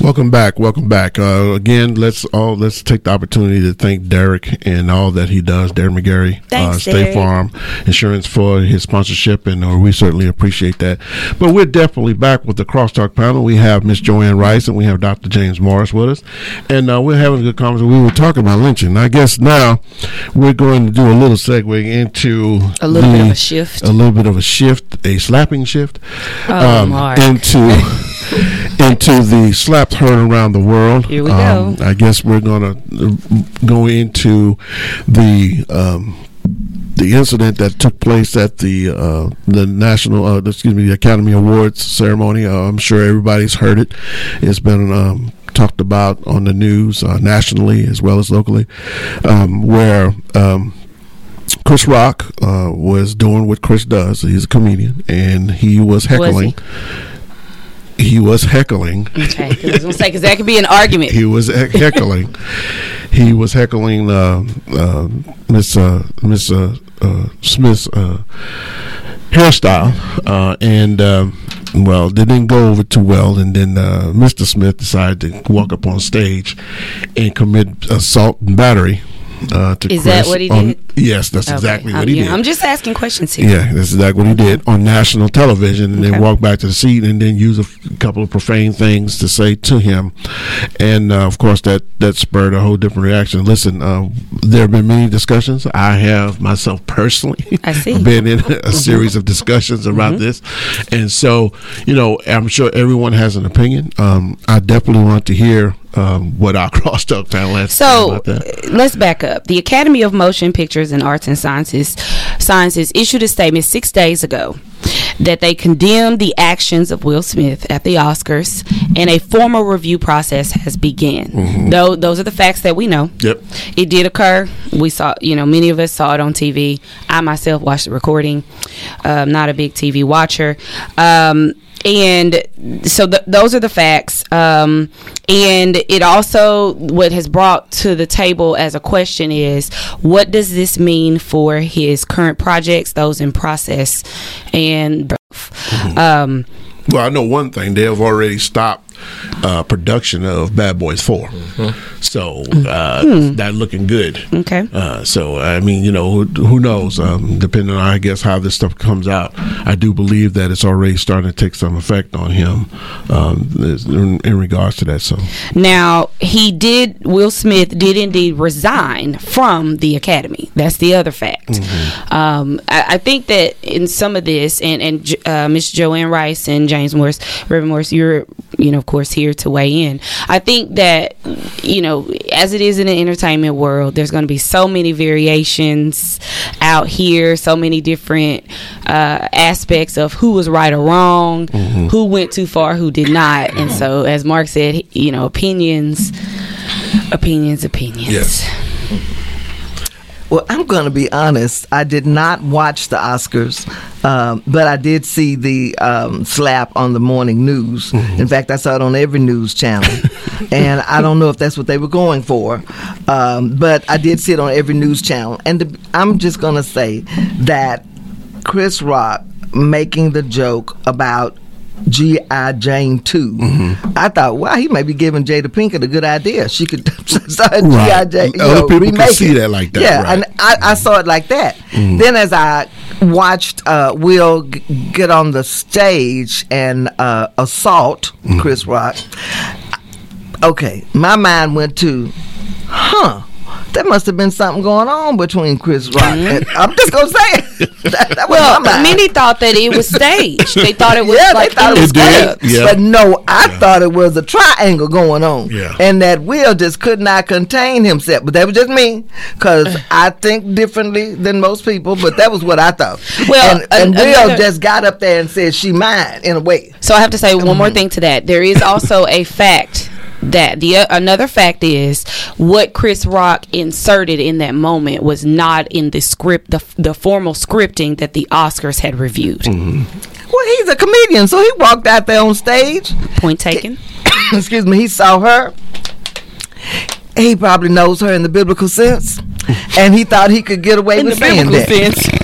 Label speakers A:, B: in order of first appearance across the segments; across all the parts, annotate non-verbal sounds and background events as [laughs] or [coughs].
A: Welcome back. Welcome back. Uh, again, let's all let's take the opportunity to thank Derek and all that he does. Derek McGarry,
B: Thanks,
A: uh, State
B: Derek.
A: Farm Insurance for his sponsorship, and uh, we certainly appreciate that. But we're definitely back with the crosstalk panel. We have Miss Joanne Rice and we have Dr. James Morris with us, and uh, we're having a good conversation. We were talking about lynching. I guess now we're going to do a little segue into
B: A little bit of a shift.
A: a little bit of a shift, a slapping shift,
B: Oh, Mark.
A: into [laughs] into the slaps heard around the world.
B: Here we
A: Um,
B: go.
A: I guess we're gonna uh, go into the. Um, the incident that took place at the uh, the national, uh, excuse me, the Academy Awards ceremony. Uh, I'm sure everybody's heard it. It's been um, talked about on the news uh, nationally as well as locally, um, where um, Chris Rock uh, was doing what Chris does. He's a comedian, and he was heckling. he? Was heckling.
B: Okay, 'cause I was gonna say because that could be an argument.
A: He was heckling. he was heckling uh, uh, Miss uh, Miss uh, uh, Smith's uh, hairstyle, uh, and um, well, it didn't go over too well. And then uh, Mr. Smith decided to walk up on stage and commit assault and battery. Uh, to
B: Is that what he
A: on-
B: did?
A: Yes, that's
B: Okay,
A: exactly what he
B: yeah,
A: did.
B: I'm just asking questions here.
A: Yeah, that's exactly what he did on national television, and
B: Okay.
A: then walked back to the seat, and then use a f- couple of profane things to say to him, and uh, of course that that spurred a whole different reaction. Listen, uh, there have been many discussions. I have myself personally [laughs]
B: I see. Mm-hmm. [laughs]
A: been in a series of discussions about this, and so you know, I'm sure everyone has an opinion. Um, I definitely want to hear um, what our [laughs] crosstalk panel has
B: So uh, let's back up. The Academy of Motion Pictures and Arts and Sciences Sciences issued a statement six days ago that they condemned the actions of Will Smith at the Oscars, and a formal review process has begun. Though those are the facts that we know.
A: Yep.
B: It did occur. We saw, you know, many of us saw it on TV. I myself watched the recording. Um, not a big TV watcher. Um, and so th- those are the facts. Um, and it also, what has brought to the table as a question is what does this mean for his current projects, those in process, and um,
A: Well, I know one thing. They have already stopped uh, production of Bad Boys 4. So uh, that looking good.
B: okay.
A: Uh, so, I mean, you know, who, who knows? Um, depending on, I guess, how this stuff comes out, I do believe that it's already starting to take some effect on him um, in, in regards to that. So,
B: Now, he did, Will Smith did indeed resign from the Academy. That's the other fact. Um, I, I think that in some of this, and, and uh, Miss Joanne Rice and James Morris, Reverend Morris, you're, you know, course, here to weigh in. I think that, you know, as it is in the entertainment world, there's going to be so many variations out here, so many different uh, aspects of who was right or wrong, who went too far, who did not. And so, as Mark said, you know, opinions, opinions, opinions.
A: Yes.
C: Well, I'm going to be honest. I did not watch the Oscars, um, but I did see the um, slap on the morning news. In fact, I saw it on every news channel, [laughs] and I don't know if that's what they were going for, um, but I did see it on every news channel. And the, I'm just going to say that Chris Rock making the joke about G.I. Jane 2. I thought, wow, he may be giving Jada Pinkett a good idea. She could start G.I.
A: Right.
C: Jane. You
A: Other
C: know,
A: people can
C: remake
A: see
C: it.
A: that like that,
C: Yeah,
A: right.
C: and I, I saw it like that. Then as I watched uh, Will g- get on the stage and uh, assault Chris Rock, okay, my mind went to, huh. There must have been something going on between Chris Rock. Mm-hmm. and I'm just gonna say it. [laughs] that, that
B: Well, many thought that it was staged. They thought it [laughs] was
C: yeah,
B: like
C: they thought
B: in
C: it was
B: the
A: did, yeah.
C: But no, I thought it was a triangle going on.
A: Yeah.
C: And that Will just could not contain himself. But that was just me, because I think differently than most people, but that was what I thought.
B: Well,
C: and, and Will
B: another-
C: just got up there and said, she mine, in a way.
B: So I have to say one more thing to that. There is also a fact that the uh, another fact is what Chris Rock inserted in that moment was not in the script, the the formal scripting that the Oscars had reviewed.
C: Well, he's a comedian, so he walked out there on stage.
B: Point taken. [coughs]
C: excuse me, he saw her. He probably knows her in the biblical sense. [laughs] and he thought he could get away
B: In the
C: with saying
B: biblical
C: that.
B: sense.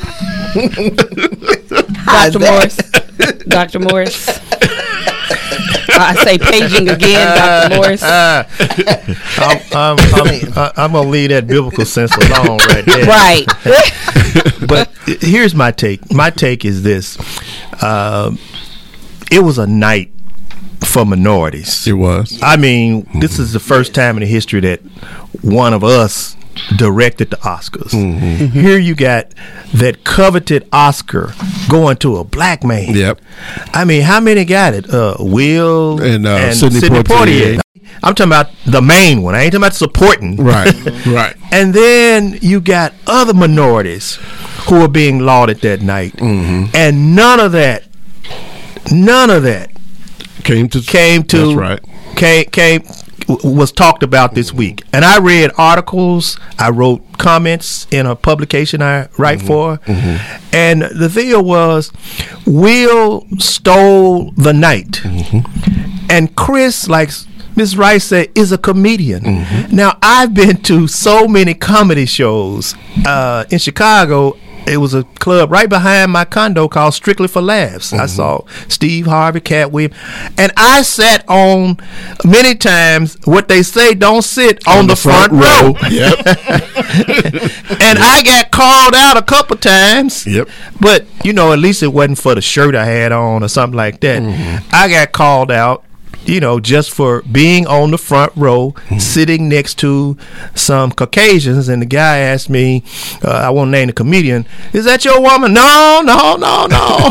B: [laughs] [laughs] Dr. Morris. Dr. Morris. I say paging again, Dr. [laughs] Morris.
D: I'm, I'm, I'm, I'm gonna leave that biblical sense alone right there.
B: Right. [laughs]
D: But here's my take. My take is this: um, it was a night for minorities.
A: It was.
D: I mean, this is the first time in the history that one of us directed the Oscars. Here you got that coveted Oscar going to a black man.
A: Yep.
D: I mean, how many got it? Uh, Will
A: And, uh, Sidney Poitier.
D: I'm talking about the main one. I ain't talking about supporting.
A: Right. [laughs] right.
D: And then you got other minorities who are being lauded that night.
A: Mm-hmm.
D: And none of that, none of that
A: Came to
D: came to
A: That's right.
D: came came was talked about this week and i read articles i wrote comments in a publication i write
A: Mm-hmm.
D: for and the deal was will stole the night
A: Mm-hmm.
D: and chris like Miss Rice said is a comedian.
A: Mm-hmm.
D: Now I've been to so many comedy shows uh, in Chicago. It was a club right behind my condo called Strictly for Laughs. I
A: Mm-hmm.
D: saw Steve Harvey, Katt Williams, and I sat on many times what they say don't sit on, the, front, row. [laughs]
A: Yep. [laughs]
D: and I got called out a couple times.
A: Yep.
D: But you know, at least it wasn't for the shirt I had on or something like that.
A: Mm-hmm.
D: I got called out, you know, just for being on the front row,
A: Mm-hmm.
D: sitting next to some Caucasians. And the guy asked me, uh, I won't name the comedian, is that your woman? No, no, no, no.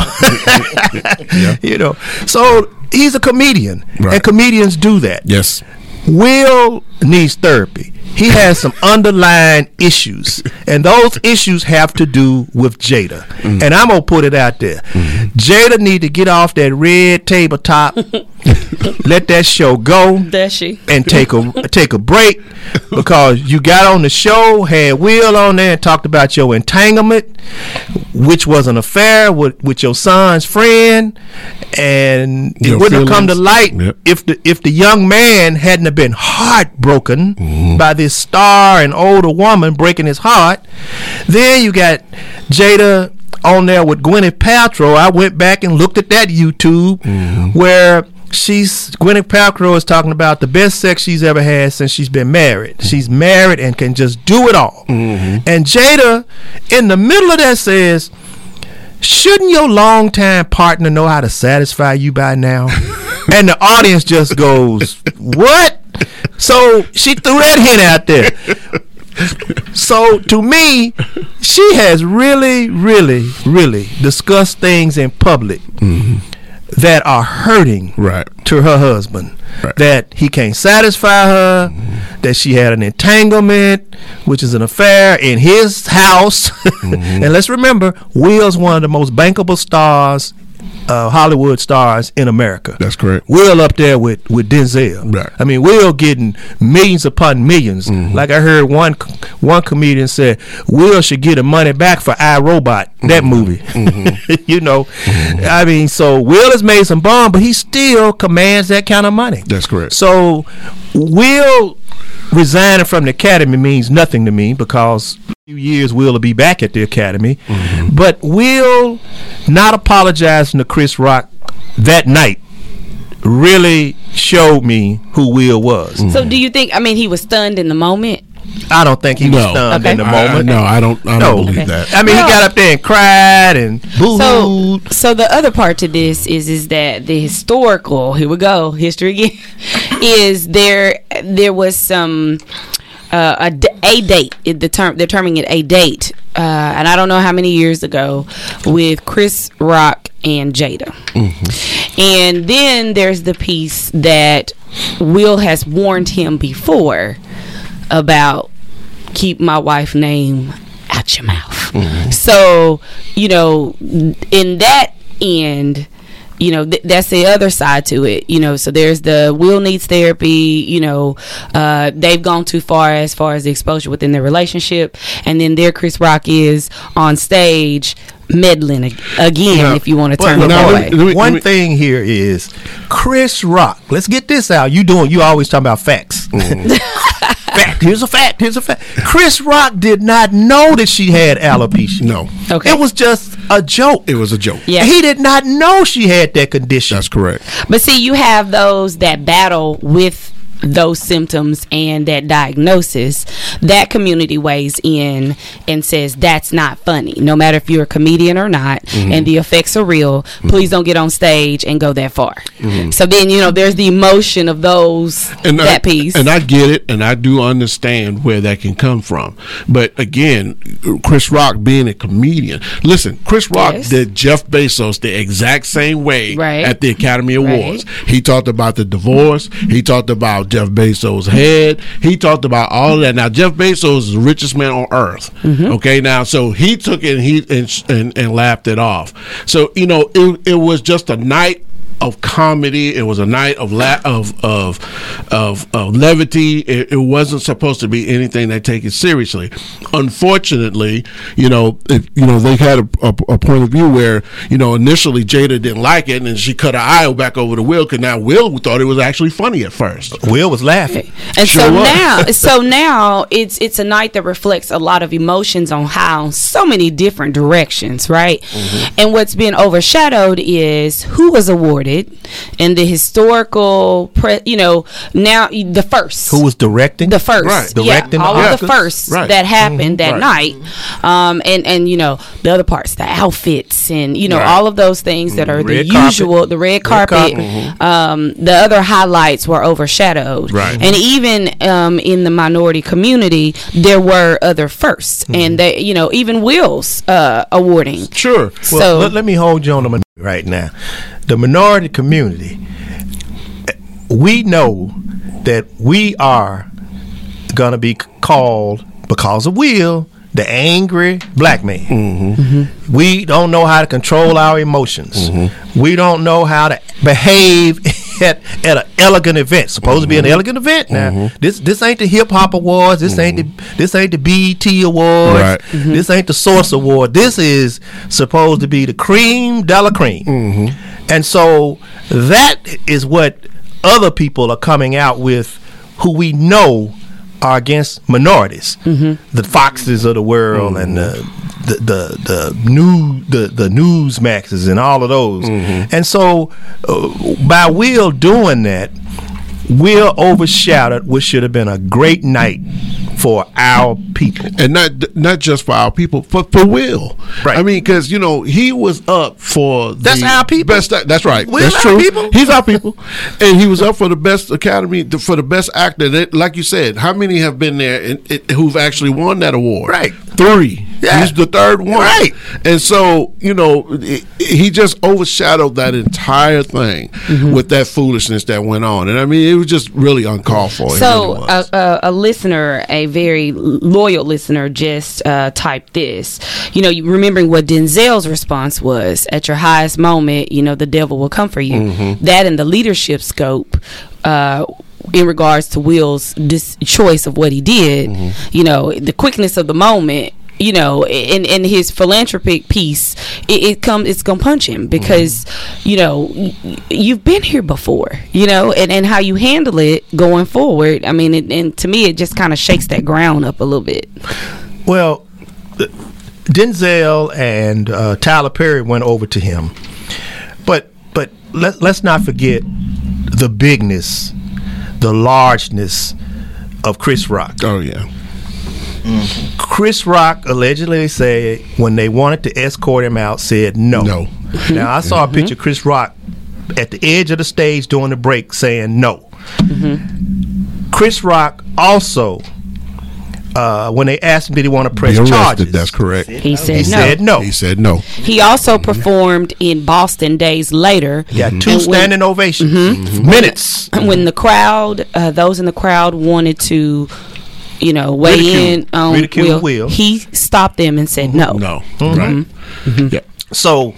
D: [laughs] You know, so he's a comedian,
A: Right.
D: and comedians do that.
A: yes.
D: Will needs therapy. He has some underlying issues, and those issues have to do with Jada. Mm-hmm. And I'm gonna put it out there. Mm-hmm. Jada need to get off that red Table Talk, [laughs] let that show go,
B: Does she?
D: and take a take a break because you got on the show, had Will on there, and talked about your entanglement, which was an affair with, with your son's friend, and it wouldn't have come to light
A: Yep.
D: if the if the young man hadn't have been heartbroken mm-hmm. by this star and older woman breaking his heart. Then you got Jada on there with Gwyneth Paltrow. I went back and looked at that YouTube mm-hmm. where she's Gwyneth Paltrow is talking about the best sex she's ever had since she's been married. Mm-hmm. She's married and can just do it all. Mm-hmm. And Jada in the middle of that says shouldn't your longtime partner know how to satisfy you by now? [laughs] and the audience just goes, What? So she threw that hint out there. So to me, she has really, really, really discussed things in public mm-hmm. that are hurting
A: Right.
D: to her husband.
A: Right.
D: That he can't satisfy her, mm-hmm. that she had an entanglement, which is an affair in his house. [laughs] Mm-hmm. and let's remember, Will's one of the most bankable stars, uh, Hollywood stars in America.
A: That's correct.
D: Will up there with, with Denzel.
A: Right.
D: I mean, Will getting millions upon 1000000s
A: Mm-hmm.
D: Like I heard one one comedian said, Will should get the money back for iRobot, that
A: Mm-hmm.
D: movie. [laughs] you know, I mean, so Will has made some bomb, but he still commands that kind of money.
A: That's correct.
D: So Will resigning from the academy means nothing to me because a few years Will will be back at the academy.
A: Mm-hmm.
D: But Will not apologizing to Chris Rock that night really showed me who Will was.
B: So do you think? I mean, he was stunned in the moment.
D: I don't think he was
A: No.
D: stunned
B: Okay.
D: in the
A: I- I-
D: moment.
A: no, I don't. I
D: No.
A: don't believe
B: Okay.
A: that.
D: I mean,
B: No.
D: he got up there and cried and boo
B: So, so the other part to this is is that the historical here we go history again [laughs] is there there was some uh, a, d- a date it, the term they're terming it a date uh, and I don't know how many years ago with Chris Rock and Jada and then there's the piece that Will has warned him before about keep my wife name out your mouth. So, you know, in that end, you know, th- that's the other side to it. You know, so there's the will needs therapy. You know, uh, they've gone too far as far as the exposure within their relationship, and then there Chris Rock is on stage meddling again.
A: Now-
B: if you want to turn it
A: now, let me- let me-
D: One
A: me-
D: thing here is Chris Rock. Let's get this out. You doing? You always talking about facts.
A: Mm-hmm. [laughs]
D: facts. Here's a fact. Here's a fact. Chris Rock did not know that she had alopecia.
A: No,
B: Okay.
D: It was just a joke.
A: it was a joke.
B: Yeah.
D: He did not know she had that condition.
A: That's correct.
B: But see, you have those that battle with those symptoms and that diagnosis. That community weighs in and says that's not funny, no matter if you're a comedian or not,
A: Mm-hmm.
B: and the effects are real. Please don't get on stage and go that far.
A: Mm-hmm.
B: So then, you know, there's the emotion of those
A: and I,
B: that piece.
A: and I get it, and I do understand where that can come from. But again, Chris Rock being a comedian, listen, Chris Rock
B: Yes.
A: did Jeff Bezos the exact same way
B: Right.
A: at the Academy Awards.
B: Right.
A: He talked about the divorce. He talked about Jeff Bezos' head. He talked about all of that. Now Jeff Bezos is the richest man on earth.
B: Mm-hmm.
A: Okay, now so he took it and he and, and and laughed it off. So you know, it it was just a night of comedy. It was a night of la- of of of, of levity. It, it wasn't supposed to be anything they take it seriously. Unfortunately, you know, if, you know they had a, a, a point of view where you know initially Jada didn't like it, and then she cut her eye back over to Will because now Will thought it was actually funny at first.
D: Will was laughing.
B: And
A: Sure
B: so
A: was.
B: now, [laughs] so now it's it's a night that reflects a lot of emotions on how so many different directions, right?
A: Mm-hmm.
B: And what's been overshadowed is who was awarded and the historical, pre, you know, now the first,
D: Who was directing?
B: the first,
A: Right.
B: yeah,
D: Directing the
B: all of the
D: Oscars?
B: firsts
A: Right.
B: that happened that
A: Right.
B: night, um, and and you know the other parts, the outfits, and you know
A: Right.
B: all of those things that are
D: Red
B: the
D: carpet.
B: usual, the red carpet.
D: carpet.
B: Um, the other highlights were overshadowed,
A: Right.
B: and even um, in the minority community, there were other 1st and they, you know, even Will's uh, awarding.
A: Sure.
D: Well,
B: so
D: let, let me hold you on the minority right now. The minority community, we know that we are going to be called because of Will the angry black man.
A: Mm-hmm.
D: We don't know how to control our emotions. We don't know how to behave at, at an elegant event. Supposed to be
A: Mm-hmm.
D: an elegant event now. This this ain't the hip hop awards. This ain't the this ain't the BET awards.
A: Right.
D: This ain't the Source Award. This is supposed to be the cream de la cream.
A: Mm-hmm.
D: And so that is what other people are coming out with who we know are against minorities. Mm-hmm. The Foxes of the world mm-hmm. and the the, the the new the the Newsmaxes and all of those. Mm-hmm. And so uh, by Will doing that, Will overshadowed what should have been a great night for our people.
A: and not not just for our people, but for Will.
D: Right.
A: I mean, because you know he was up for
D: That's
A: the
D: our people.
A: Best, that's right. That's true.
D: people.
A: He's our people, and he was up for the best Academy for the best actor. That, like you said, how many have been there and, and who've actually won that award?
D: Right.
A: three.
D: Yeah.
A: He's the third one.
D: Right.
A: and so you know it- he just overshadowed that entire thing
B: Mm-hmm.
A: with that foolishness that went on, and I mean it was just really uncalled for.
B: So
A: really
B: a, a, a listener, a very loyal listener, just uh, typed this. You know, you remembering what Denzel's response was at your highest moment. You know, the devil will come for you.
A: Mm-hmm.
B: That in the leadership scope. Uh, in regards to Will's dis- choice of what he did,
A: Mm-hmm.
B: you know, the quickness of the moment, you know, in in his philanthropic piece, it, it come it's gonna punch him because,
A: Mm-hmm.
B: you know, you've been here before, you know, and, and how you handle it going forward. I mean, it, and to me, it just kind of shakes that ground up a little bit.
D: Well, Denzel and uh, Tyler Perry went over to him, but but let, let's not forget the bigness, the largeness of Chris Rock.
A: oh yeah.
D: Chris Rock allegedly said when they wanted to escort him out, said no.
A: No. [laughs]
D: Now I saw a picture of Chris Rock at the edge of the stage during the break saying no. Chris Rock also, uh, when they asked him did he want to press
A: Be arrested.
D: charges,
A: That's correct.
B: He said
D: he
B: no.
D: said no.
A: He said no.
B: He also performed in Boston days later.
D: He got two
B: And when-
D: standing ovations,
A: Mm-hmm.
D: minutes.
B: when the crowd, uh, those in the crowd wanted to, you know, weigh
D: Ridicule.
B: in on
D: Ridicule
B: Will,
D: Will.
B: he stopped them and said no.
A: No.
D: Mm-hmm.
A: Right. Yeah.
D: So,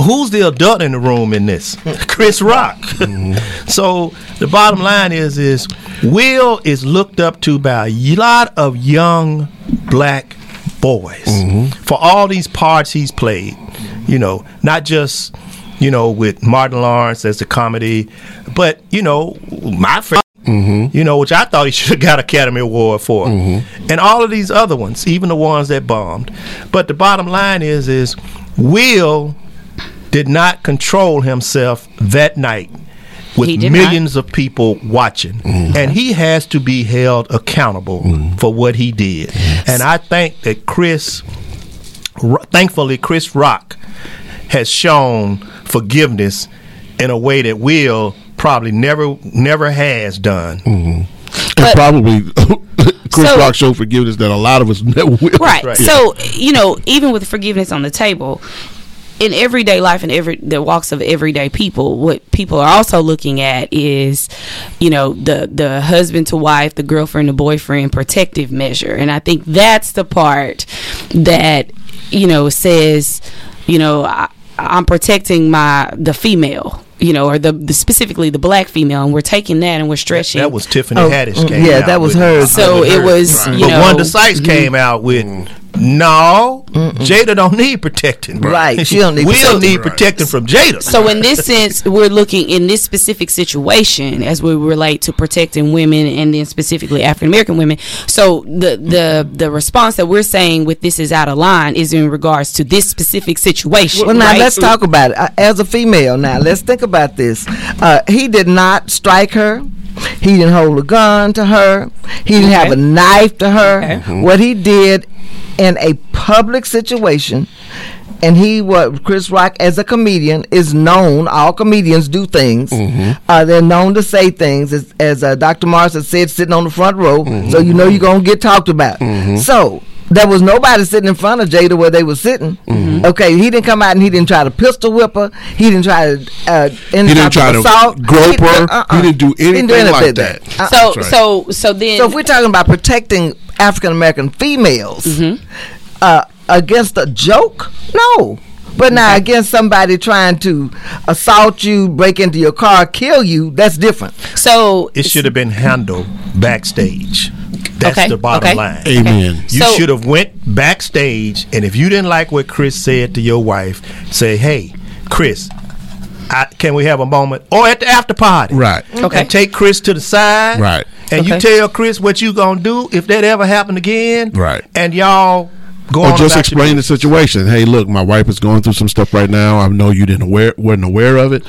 D: who's the adult in the room in this? [laughs] Chris Rock.
A: Mm-hmm.
D: so the bottom line is, is Will is looked up to by a lot of young black boys
A: Mm-hmm.
D: for all these parts he's played. You know, not just you know with Martin Lawrence as the comedy, but you know my favorite you know, which I thought he should have got Academy Award for, mm-hmm. and all of these other ones, even the ones that bombed. But the bottom line is, is Will did not control himself that night with
B: He did
D: millions of people watching, mm-hmm. and he has to be held accountable for what he did. And I think that Chris, Ro- thankfully, Chris Rock has shown forgiveness in a way that Will probably never never has done. Mm-hmm.
A: and
B: But-
A: probably [laughs] Chris
B: So-
A: Rock showed forgiveness that a lot of us [laughs] never will.
B: Right.
D: Right.
B: So you know, even with forgiveness on the table, in everyday life and every the walks of everyday people, what people are also looking at is, you know, the the husband to wife, the girlfriend to boyfriend protective measure, and I think that's the part that you know says, you know, I, I'm protecting my the female. You know, or the, the specifically the black female, and we're taking that and we're stretching.
D: That was Tiffany
C: Oh,
D: Haddish.
C: mm,
D: Came
C: yeah,
D: out
C: that was
D: with
C: hers.
B: So it was, you
D: but
B: know,
D: Wanda Sykes came out with no, Jada don't need protecting.
C: Right, she don't need [laughs]
D: Will
C: protecting.
D: need protecting from Jada.
B: So in this sense, we're looking in this specific situation as we relate to protecting women and then specifically African American women. So the the the response that we're saying with this is out of line is in regards to this specific situation.
C: Well, now
B: right?
C: let's talk about it. As a female, now let's think about this. Uh, he did not strike her. He didn't hold a gun to her. He didn't have a knife to her.
B: Okay.
C: What he did in a public situation, and he what Chris Rock as a comedian is known. All comedians do things. Uh, they're known to say things, as, as uh, Dr. Morrison said, sitting on the front row, so you know you're gonna get talked about. So there was nobody sitting in front of Jada where they were sitting. Okay, he didn't come out and he didn't try to pistol whip her. He didn't try to. Uh,
A: He didn't try to
C: assault.
A: grope
C: He-
A: her.
C: uh-uh.
A: He didn't do
C: He didn't
A: anything
C: any
A: like
C: of
A: that.
C: Uh-uh.
B: so
A: right.
B: so so then
C: So if we're talking about protecting African American females
B: Mm-hmm.
C: uh, against a joke, no. But now against somebody trying to assault you, break into your car, kill you, that's different.
B: so
D: it should have been handled backstage. That's
B: Okay,
D: the bottom
B: okay.
D: line.
A: Amen.
D: You
B: So-
D: should have went backstage, and if you didn't like what Chris said to your wife, say, "Hey, Chris, I, can we have a moment?" Or at the after party,
A: Right.
B: Okay.
D: And take Chris to the side,
A: Right.
D: And you tell Chris what you gonna do if that ever happened again,
A: Right.
D: And y'all go
A: Or
D: on
A: just explain the situation. Hey, look, my wife is going through some stuff right now. I know you didn't aware, weren't aware of it.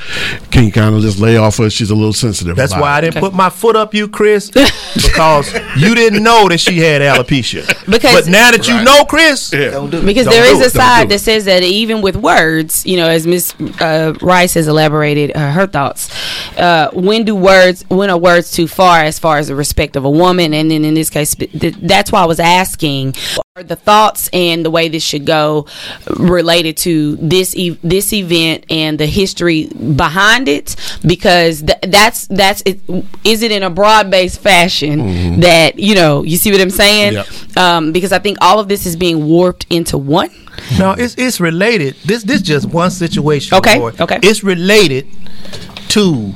A: Can you kind of just lay off her? She's a little sensitive.
D: That's
A: about
D: why I didn't put my foot up you, Chris, [laughs] because you didn't know that she had alopecia. [laughs]
B: Because-
D: but now that you
A: Right.
D: know, Chris,
A: Yeah.
B: because
D: Don't
B: there
D: do
B: is
D: it.
B: a side that says that even with words, you know, as Miss uh, Rice has elaborated uh, her thoughts, uh, when do words, when are words too far as far as the respect of a woman? And then in this case, that's why I was asking are the thoughts and the way this should go related to this e- this event and the history behind it because th- that's that's it is it in a broad based fashion that you know you see what I'm saying
A: Yep.
B: um, because I think all of this is being warped into one.
D: No, it's it's related. This this just one situation.
B: Okay,
D: boy.
B: okay.
D: It's related to.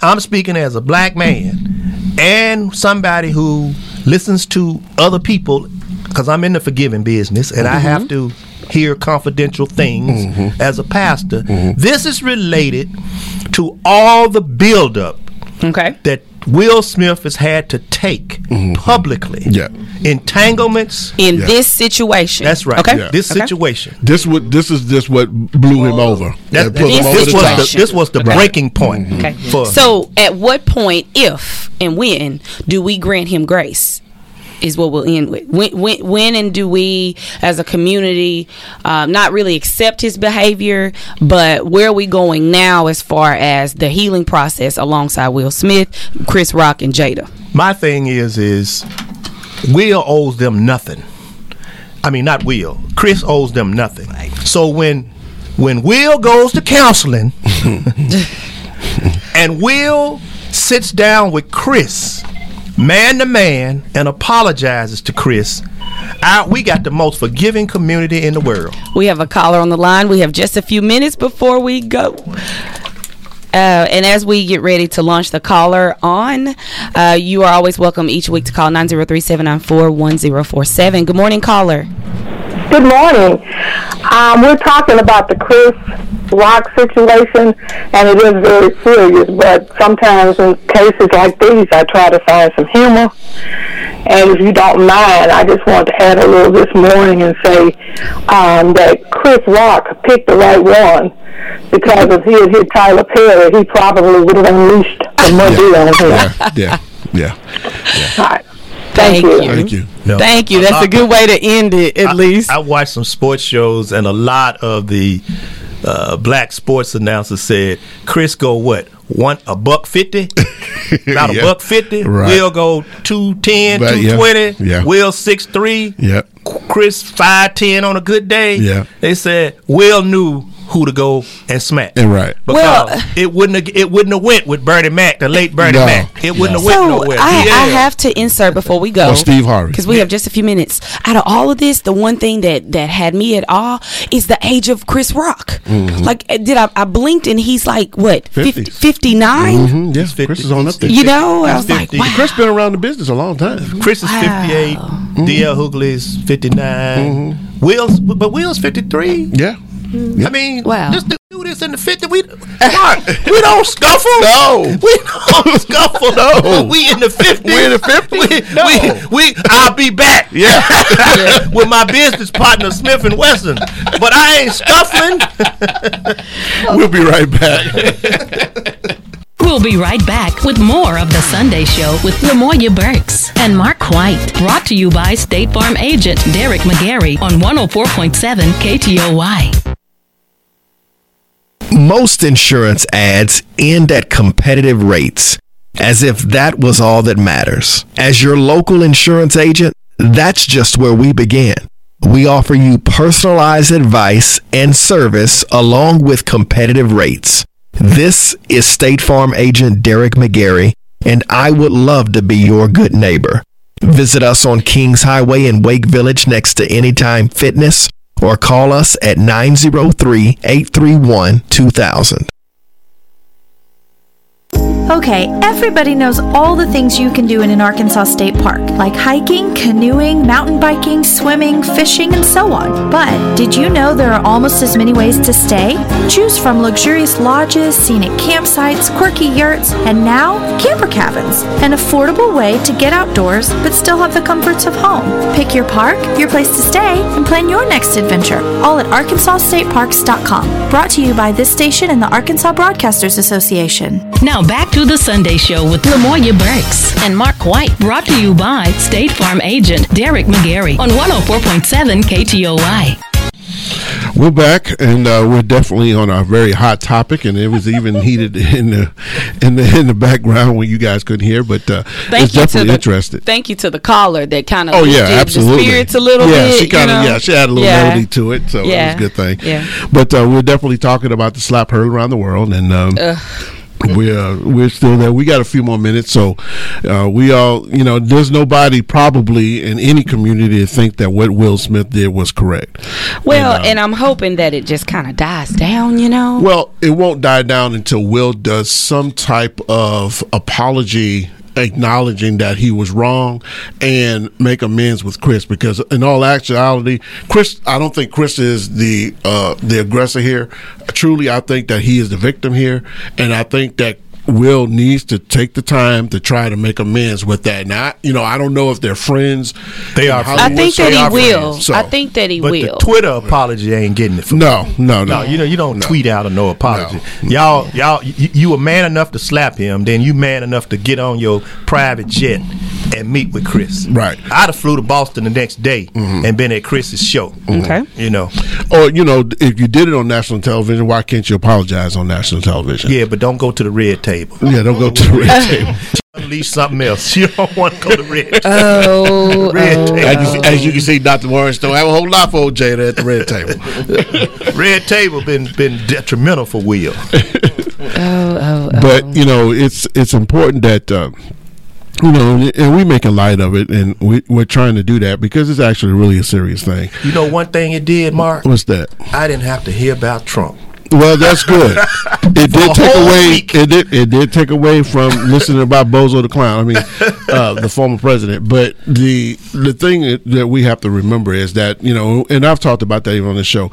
D: I'm speaking as a black man and somebody who listens to other people because I'm in the forgiving business and I have to hear confidential things mm-hmm. as a pastor. Mm-hmm. This is related to all the buildup
B: Okay.
D: that Will Smith has had to take mm-hmm. publicly.
A: Yeah.
D: Entanglements.
B: In
A: Yeah.
B: this situation.
D: That's right.
B: Okay.
A: Yeah.
D: This
B: Okay.
D: situation.
A: This would this is just what blew him over.
D: That,
A: That put him
B: This
A: over
D: this,
A: the
D: was the, this was the
B: Okay.
D: breaking point.
B: Okay.
D: For,
B: So, at what point, if and when, do we grant him grace? Is what we'll end with. When, when, when and do we, as a community, um, not really accept his behavior, but where are we going now as far as the healing process alongside Will Smith, Chris Rock, and Jada?
D: my thing is, is Will owes them nothing. I mean, not Will. Chris owes them nothing. So when when Will goes to counseling, [laughs] and Will sits down with Chris, man to man, and apologizes to Chris, I, we got the most forgiving community in the world.
B: We have a caller on the line. We have just a few minutes before we go. Uh, and as we get ready to launch the caller on, uh, you are always welcome each week to call 903 794 1047. Good morning, caller.
E: Good morning. Um, we're talking about the Chris Rock situation, and it is very serious. But sometimes in cases like these, I try to find some humor. And if you don't mind, I just want to add a little this morning and say um, that Chris Rock picked the right one because if he had hit Tyler Perry, he probably would have unleashed the Madea on him.
A: Yeah, yeah, yeah.
E: All right.
B: Thank you.
A: Thank you.
D: No.
B: Thank you. That's a good way to end it, at
D: I-
B: least.
D: I, watched some sports shows, and a lot of the uh, black sports announcers said, "Chris go what one a buck fifty, [laughs] about a
A: Yeah.
D: buck fifty.
A: Right.
D: Will go 210,
A: But,
D: 220.
A: Yeah.
D: Will six three.
A: Yeah.
D: Chris five ten on a good day.
A: Yeah.
D: They said Will knew who to go and smack.
A: And right.
D: Because
B: Well-
D: it wouldn't have, it wouldn't have went with Bernie Mac, the late Bernie
A: No.
D: Mac. It wouldn't have
B: So
D: went nowhere.
B: I,
D: Yeah.
B: I have to insert before we go.
A: Oh, Steve Harvey.
B: Because we have just a few minutes. Out of all of this, the one thing that, that had me at awe is the age of Chris Rock.
A: Mm-hmm.
B: Like, uh, did I, I blinked and he's like, what, 50, 59?
A: Mm-hmm. Yeah,
D: 50.
A: Chris is on up there.
B: You know, I
D: He's
B: was like, wow.
A: Chris been around the business a long time.
D: Chris is
B: Wow.
D: 58. DL Hughley's 59. Will's, but Will's 53.
A: Yeah. Mm.
D: I mean,
B: Wow.
D: just to do this in the 50, we, [laughs] Mark, we don't scuffle.
A: No. [laughs]
D: We don't [laughs] scuffle.
A: No.
D: We in the 50s.
A: We in the 50s?
D: We,
A: No.
D: we, we, I'll be back.
A: Yeah.
D: With my business partner, Smith and Wesson. But I ain't scuffling.
A: we'll be right back.
F: We'll be right back with more of The Sunday Show with Lamoya Burks and Mark White. Brought to you by State Farm agent Derek McGarry on 104.7 KTOY.
G: Most insurance ads end at competitive rates, as if that was all that matters. As your local insurance agent, that's just where we begin. We offer you personalized advice and service along with competitive rates. This is State Farm agent Derek McGarry, and I would love to be your good neighbor. Visit us on Kings Highway in Wake Village next to Anytime Fitness or call us at 903 831 2000.
H: Okay, everybody knows all the things you can do in an Arkansas State Park, like hiking, canoeing, mountain biking, swimming, fishing, and so on. But did you know there are almost as many ways to stay? Choose from luxurious lodges, scenic campsites, quirky yurts, and now camper cabins. An affordable way to get outdoors but still have the comforts of home. Pick your park, your place to stay, and plan your next adventure, all at arkansasstateparks.com. Brought to you by this station and the Arkansas Broadcasters Association.
F: Now back to The Sunday Show with Lamoya Burks and Mark White. Brought to you by State Farm agent Derek McGarry on 104.7 KTOY.
A: We're back, and uh, we're definitely on a very hot topic, and it was even [laughs] heated in the in the in the background when you guys couldn't hear. But uh,
B: Thank
A: it's
B: you to
A: definitely
B: the,
A: interested.
B: Thank you to the caller that kind of
A: Oh yeah, absolutely.
B: the spirits a little
A: yeah,
B: bit.
A: she kind of
B: you know?
A: yeah, she had a little
B: Yeah.
A: melody to it, so
B: Yeah.
A: it was a good thing.
B: Yeah.
A: But uh, we're definitely talking about the slap heard around the world, and um, [laughs] we're uh, we're still there. We got a few more minutes, so uh, we all you know, there's nobody probably in any community to think that what Will Smith did was correct.
B: Well,
A: And, uh,
B: and I'm hoping that it just kind of dies down. You know.
A: Well, it won't die down until Will does some type of apology acknowledging that he was wrong and make amends with Chris because in all actuality Chris I don't think Chris is the uh the aggressor here. Truly I think that he is the victim here. And I think that Will needs to take the time to try to make amends with that. Now, you know, I don't know if they're friends.
D: They are
A: Hollywood,
B: I think
A: so
B: that he will.
A: friends. So-
B: I think that he
D: But
B: will.
D: the Twitter apology ain't getting it. From
A: no, no, no.
D: No, you know you don't
A: No.
D: tweet out a no apology.
A: No.
D: Y'all, y'all, you, you were man enough to slap him, then you man enough to get on your private jet and meet with Chris.
A: Right. Mm-hmm.
D: I'd have flew to Boston the next day and been at Chris's show.
B: Okay.
D: You know.
A: Or you know, if you did it on national television, why can't you apologize on national television?
D: Yeah, but don't go to the red table.
A: Yeah, don't go to the red [laughs] table.
D: Unleash something else. [laughs] You don't want to go to the red.
B: oh, [laughs]
D: red table.
A: As you, as you can see, Dr. Morris don't have a whole lot for old Jada at the red table.
D: red table been been detrimental for Will.
B: oh, oh,
A: But you know, it's it's important that. Uh, you know, and we make a light of it, and we, we're trying to do that because it's actually really a serious thing.
D: You know one thing it did, Mark.
A: What's that?
D: I didn't have to hear about Trump.
A: Well, that's good. [laughs] It did take away.
D: week.
A: It did. It did take away from listening about Bozo the clown. I mean, uh, the former president. But the the thing that- that we have to remember is that you know, and I've talked about that even on the show.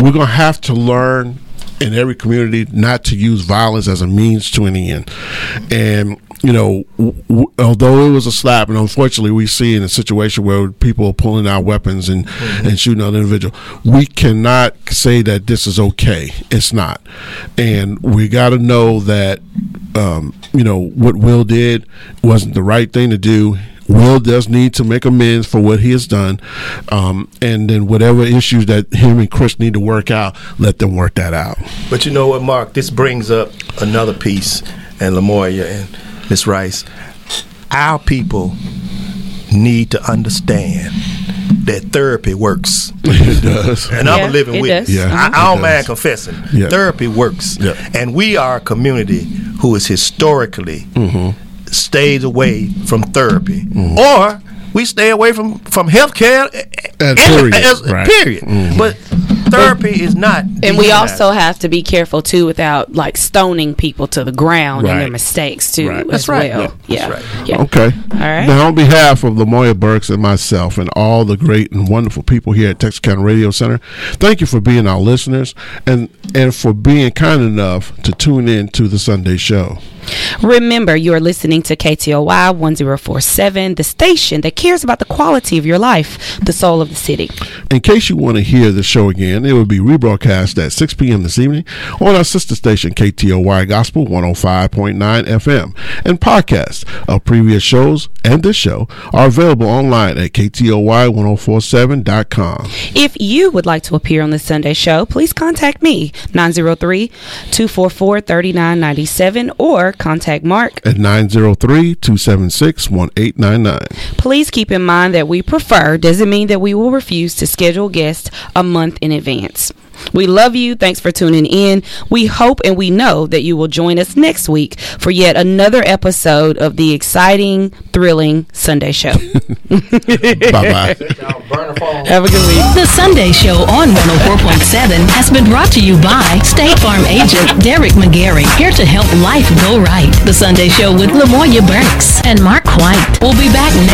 A: We're gonna have to learn in every community not to use violence as a means to an end. And you know, w- w- although it was a slap, and unfortunately we see in a situation where people are pulling out weapons and, and shooting other individual, we cannot say that this is okay. It's not, and we got to know that um, you know what Will did wasn't the right thing to do. Will does need to make amends for what he has done, um, and then whatever issues that him and Chris need to work out, let them work that out.
D: But you know what, Mark? This brings up another piece, and Lamoya and Miss Rice. Our people need to understand that therapy works. [laughs]
A: it does.
D: And I'm
B: Yeah,
D: a living
B: it
D: witness.
B: does.
A: Yeah,
D: I,
A: it
D: I don't mind confessing.
A: Yeah.
D: Therapy works.
A: Yeah.
D: And we are a community who is historically
A: Mm-hmm.
D: stays away from therapy. Or we stay away from, from health care.
A: Period.
D: As,
A: Right.
D: period.
A: Mhm.
D: But therapy is not.
B: And we
D: demonized.
B: also have to be careful too without like stoning people to the ground and their mistakes too
A: Right.
B: as
D: That's right.
B: well.
D: Yeah,
B: Yeah.
D: that's right.
B: Yeah.
A: Okay.
B: All right.
A: Now, on behalf of Lamoya Burks and myself and all the great and wonderful people here at Texarkana Radio Center, thank you for being our listeners and and for being kind enough to tune in to the Sunday show.
B: Remember, you are listening to KTOY 1047, the station that cares about the quality of your life, the soul of the city.
A: In case you want to hear the show again, it will be rebroadcast at 6 p.m. this evening on our sister station, KTOY Gospel 105.9 FM. And podcasts of previous shows and this show are available online at KTOY1047.com.
B: If you would like to appear on the Sunday show, please contact me, 903 244 3997, or contact Mark.
A: At 903 276 1899.
B: Please keep in mind that we prefer doesn't mean that we will refuse to schedule guests a month in advance. We love you. Thanks for tuning in. We hope and we know that you will join us next week for yet another episode of the exciting, thrilling Sunday show. [laughs]
A: Bye bye.
B: Have a good week.
F: The Sunday Show on 104.7 has been brought to you by State Farm agent Derek McGarry, here to help life go right. The Sunday Show with Lamoya Burks and Mark White. We'll be back next